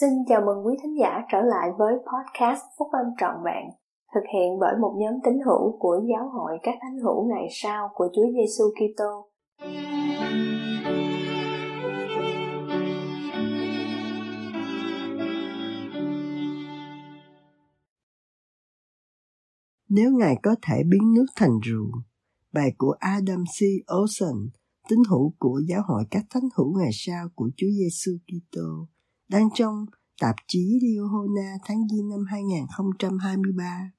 Xin chào mừng quý thính giả trở lại với podcast Phúc Âm Trọn Vẹn, thực hiện bởi một nhóm tín hữu của Giáo hội các thánh hữu ngày sau của Chúa Giêsu Kitô. Nếu Ngài có thể biến nước thành rượu, bài của Adam C. Olson, tín hữu của Giáo hội các thánh hữu ngày sau của Chúa Giêsu Kitô, đang trong tạp chí Liahona tháng Giêng năm 2023.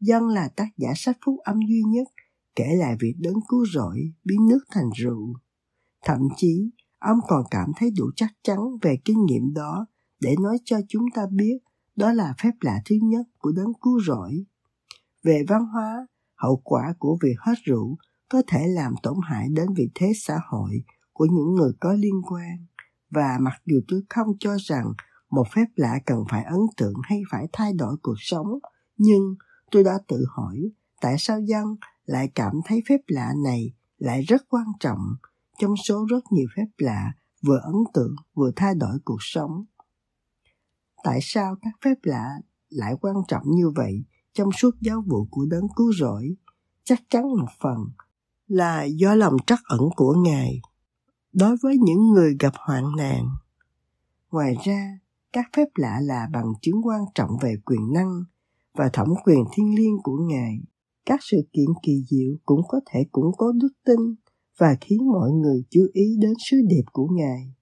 Dân là tác giả sách phúc âm duy nhất kể lại việc đấng cứu rỗi biến nước thành rượu. Thậm chí, ông còn cảm thấy đủ chắc chắn về kinh nghiệm đó để nói cho chúng ta biết đó là phép lạ thứ nhất của đấng cứu rỗi. Về văn hóa, hậu quả của việc hết rượu có thể làm tổn hại đến vị thế xã hội của những người có liên quan và mặc dù tôi không cho rằng một phép lạ cần phải ấn tượng hay phải thay đổi cuộc sống, nhưng tôi đã tự hỏi tại sao dân lại cảm thấy phép lạ này lại rất quan trọng trong số rất nhiều phép lạ vừa ấn tượng vừa thay đổi cuộc sống. Tại sao các phép lạ lại quan trọng như vậy trong suốt giáo vụ của đấng cứu rỗi? Chắc chắn một phần là do lòng trắc ẩn của ngài đối với những người gặp hoạn nạn, ngoài ra, các phép lạ là bằng chứng quan trọng về quyền năng và thẩm quyền thiên liêng của ngài. Các sự kiện kỳ diệu cũng có thể củng cố đức tin và khiến mọi người chú ý đến sứ điệp của ngài.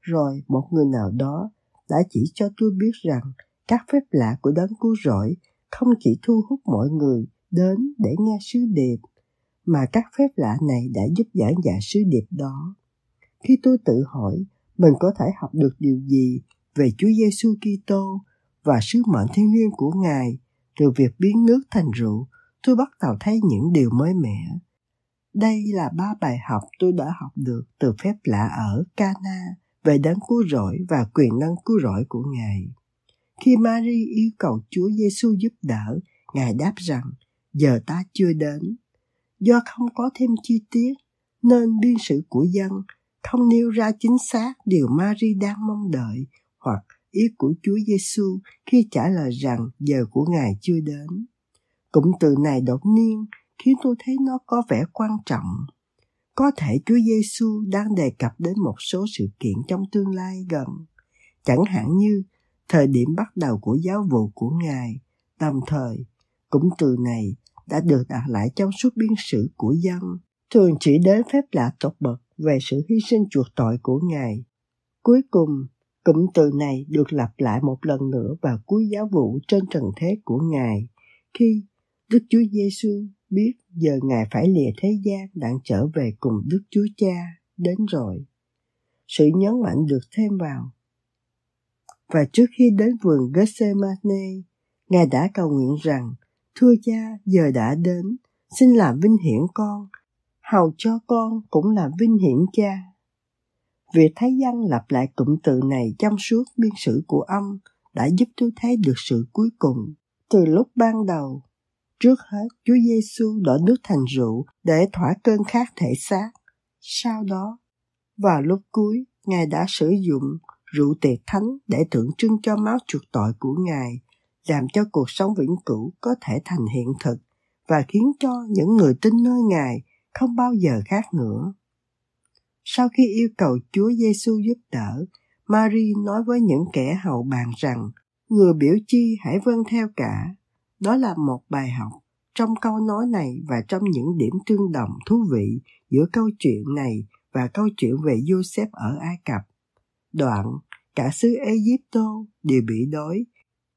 Rồi, một người nào đó đã chỉ cho tôi biết rằng các phép lạ của đấng cứu rỗi không chỉ thu hút mọi người đến để nghe sứ điệp, mà các phép lạ này đã giúp giảng dạy sứ điệp đó khi tôi tự hỏi mình có thể học được điều gì về Chúa Giêsu Kitô và sứ mệnh thiên liêng của Ngài từ việc biến nước thành rượu, tôi bắt đầu thấy những điều mới mẻ. Đây là ba bài học tôi đã học được từ phép lạ ở Cana về đấng cứu rỗi và quyền năng cứu rỗi của Ngài. Khi Mary yêu cầu Chúa Giêsu giúp đỡ, Ngài đáp rằng, giờ ta chưa đến. Do không có thêm chi tiết, nên biên sử của dân không nêu ra chính xác điều Mary đang mong đợi hoặc ý của Chúa Giêsu khi trả lời rằng giờ của Ngài chưa đến. Cụm từ này đột nhiên khiến tôi thấy nó có vẻ quan trọng. Có thể Chúa Giêsu đang đề cập đến một số sự kiện trong tương lai gần, chẳng hạn như thời điểm bắt đầu của giáo vụ của Ngài, đồng thời cụm từ này đã được đặt lại trong suốt biên sử của dân, thường chỉ đến phép lạ tột bậc về sự hy sinh chuộc tội của Ngài. Cuối cùng, Cụm từ này được lặp lại một lần nữa vào cuối giáo vụ trên trần thế của Ngài, khi Đức Chúa Giêsu biết giờ Ngài phải lìa thế gian đặng trở về cùng Đức Chúa Cha đến rồi. Sự nhấn mạnh được thêm vào. Và trước khi đến vườn Gethsemane, Ngài đã cầu nguyện rằng, Thưa cha, giờ đã đến, xin làm vinh hiển con, hầu cho con cũng là vinh hiển cha. Việc thấy dân lặp lại cụm từ này trong suốt biên sử của ông đã giúp tôi thấy được sự cuối cùng. Từ lúc ban đầu, trước hết Chúa Giêsu đổ nước thành rượu để thỏa cơn khát thể xác. Sau đó, vào lúc cuối, Ngài đã sử dụng rượu tiệc thánh để tượng trưng cho máu chuộc tội của Ngài, làm cho cuộc sống vĩnh cửu có thể thành hiện thực và khiến cho những người tin nơi Ngài không bao giờ khác nữa. Sau khi yêu cầu Chúa Giêsu giúp đỡ, Mary nói với những kẻ hầu bàn rằng, người biểu chi hãy vâng theo cả. Đó là một bài học trong câu nói này và trong những điểm tương đồng thú vị giữa câu chuyện này và câu chuyện về Joseph ở Ai Cập. Đoạn, cả xứ Egypto đều bị đói.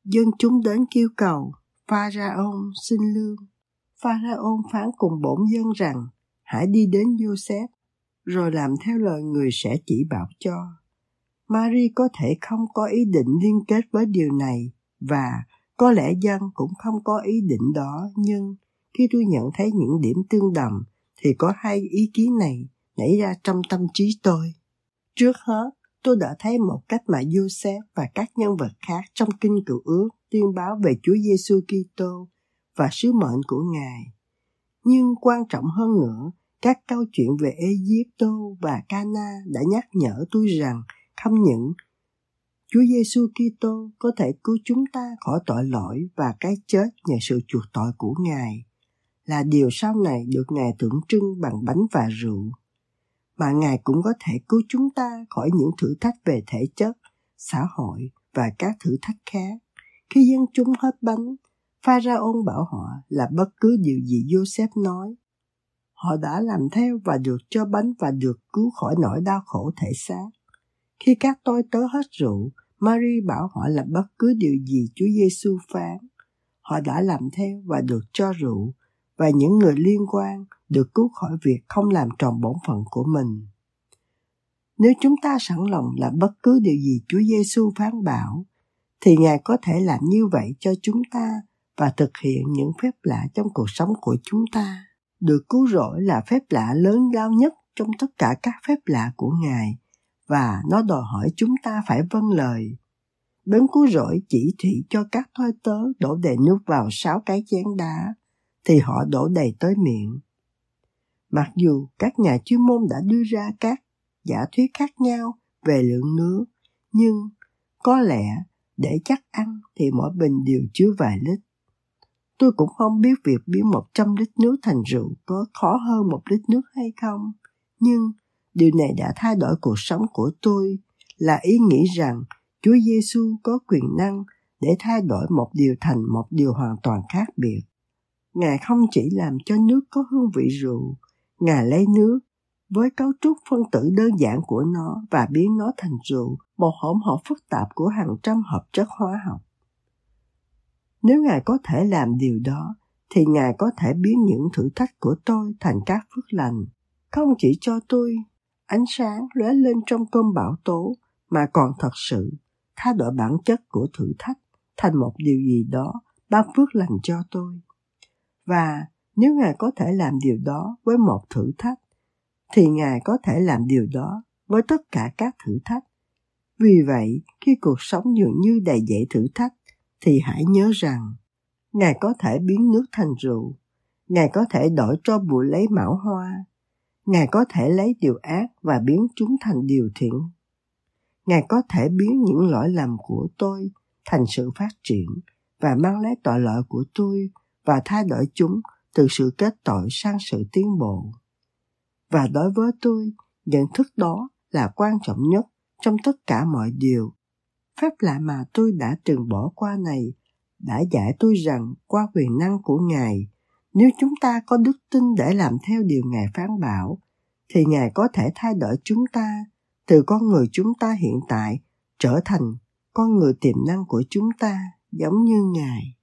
Dân chúng đến kêu cầu, Pharaon xin lương. Pharaon phán cùng bổn dân rằng, hãy đi đến Joseph rồi làm theo lời người sẽ chỉ bảo cho. Mary có thể không có ý định liên kết với điều này và có lẽ dân cũng không có ý định đó nhưng khi tôi nhận thấy những điểm tương đồng thì có hai ý kiến này nảy ra trong tâm trí tôi. Trước hết, tôi đã thấy một cách mà Joseph và các nhân vật khác trong kinh cựu ước tuyên báo về Chúa Giêsu Kitô và sứ mệnh của Ngài. Nhưng quan trọng hơn nữa các câu chuyện về Egypto và Cana đã nhắc nhở tôi rằng không những Chúa Giêsu Kitô có thể cứu chúng ta khỏi tội lỗi và cái chết nhờ sự chuộc tội của Ngài, là điều sau này được Ngài tượng trưng bằng bánh và rượu. Mà Ngài cũng có thể cứu chúng ta khỏi những thử thách về thể chất, xã hội và các thử thách khác. Khi dân chúng hết bánh, Pharaon bảo họ là bất cứ điều gì Joseph nói. Họ đã làm theo và được cho bánh và được cứu khỏi nỗi đau khổ thể xác. Khi các tôi tớ hết rượu, Mary bảo họ là bất cứ điều gì Chúa Giêsu phán. Họ đã làm theo và được cho rượu, và những người liên quan được cứu khỏi việc không làm tròn bổn phận của mình. Nếu chúng ta sẵn lòng làm bất cứ điều gì Chúa Giêsu phán bảo, thì Ngài có thể làm như vậy cho chúng ta và thực hiện những phép lạ trong cuộc sống của chúng ta. Được cứu rỗi là phép lạ lớn lao nhất trong tất cả các phép lạ của Ngài và nó đòi hỏi chúng ta phải vâng lời. Đấng cứu rỗi chỉ thị cho các thoi tớ đổ đầy nước vào sáu cái chén đá, thì họ đổ đầy tới miệng. Mặc dù các nhà chuyên môn đã đưa ra các giả thuyết khác nhau về lượng nước, nhưng có lẽ để chắc ăn thì mỗi bình đều chứa vài lít. Tôi cũng không biết việc biến 100 lít nước thành rượu có khó hơn một lít nước hay không, nhưng điều này đã thay đổi cuộc sống của tôi là ý nghĩ rằng Chúa Giêsu có quyền năng để thay đổi một điều thành một điều hoàn toàn khác biệt. Ngài không chỉ làm cho nước có hương vị rượu, Ngài lấy nước với cấu trúc phân tử đơn giản của nó và biến nó thành rượu, một hỗn hợp phức tạp của hàng trăm hợp chất hóa học. Nếu Ngài có thể làm điều đó, thì Ngài có thể biến những thử thách của tôi thành các phước lành, không chỉ cho tôi ánh sáng lóe lên trong cơn bão tố, mà còn thật sự thay đổi bản chất của thử thách thành một điều gì đó ban phước lành cho tôi. Và nếu Ngài có thể làm điều đó với một thử thách, thì Ngài có thể làm điều đó với tất cả các thử thách. Vì vậy, khi cuộc sống dường như đầy dẫy thử thách, thì hãy nhớ rằng Ngài có thể biến nước thành rượu, Ngài có thể đổi cho bụi lấy mão hoa, Ngài có thể lấy điều ác và biến chúng thành điều thiện. Ngài có thể biến những lỗi lầm của tôi thành sự phát triển và mang lấy tội lỗi của tôi và thay đổi chúng từ sự kết tội sang sự tiến bộ. Và đối với tôi, nhận thức đó là quan trọng nhất trong tất cả mọi điều. Phép lạ mà tôi đã từng bỏ qua này đã dạy tôi rằng qua quyền năng của Ngài, nếu chúng ta có đức tin để làm theo điều Ngài phán bảo, thì Ngài có thể thay đổi chúng ta từ con người chúng ta hiện tại trở thành con người tiềm năng của chúng ta giống như Ngài.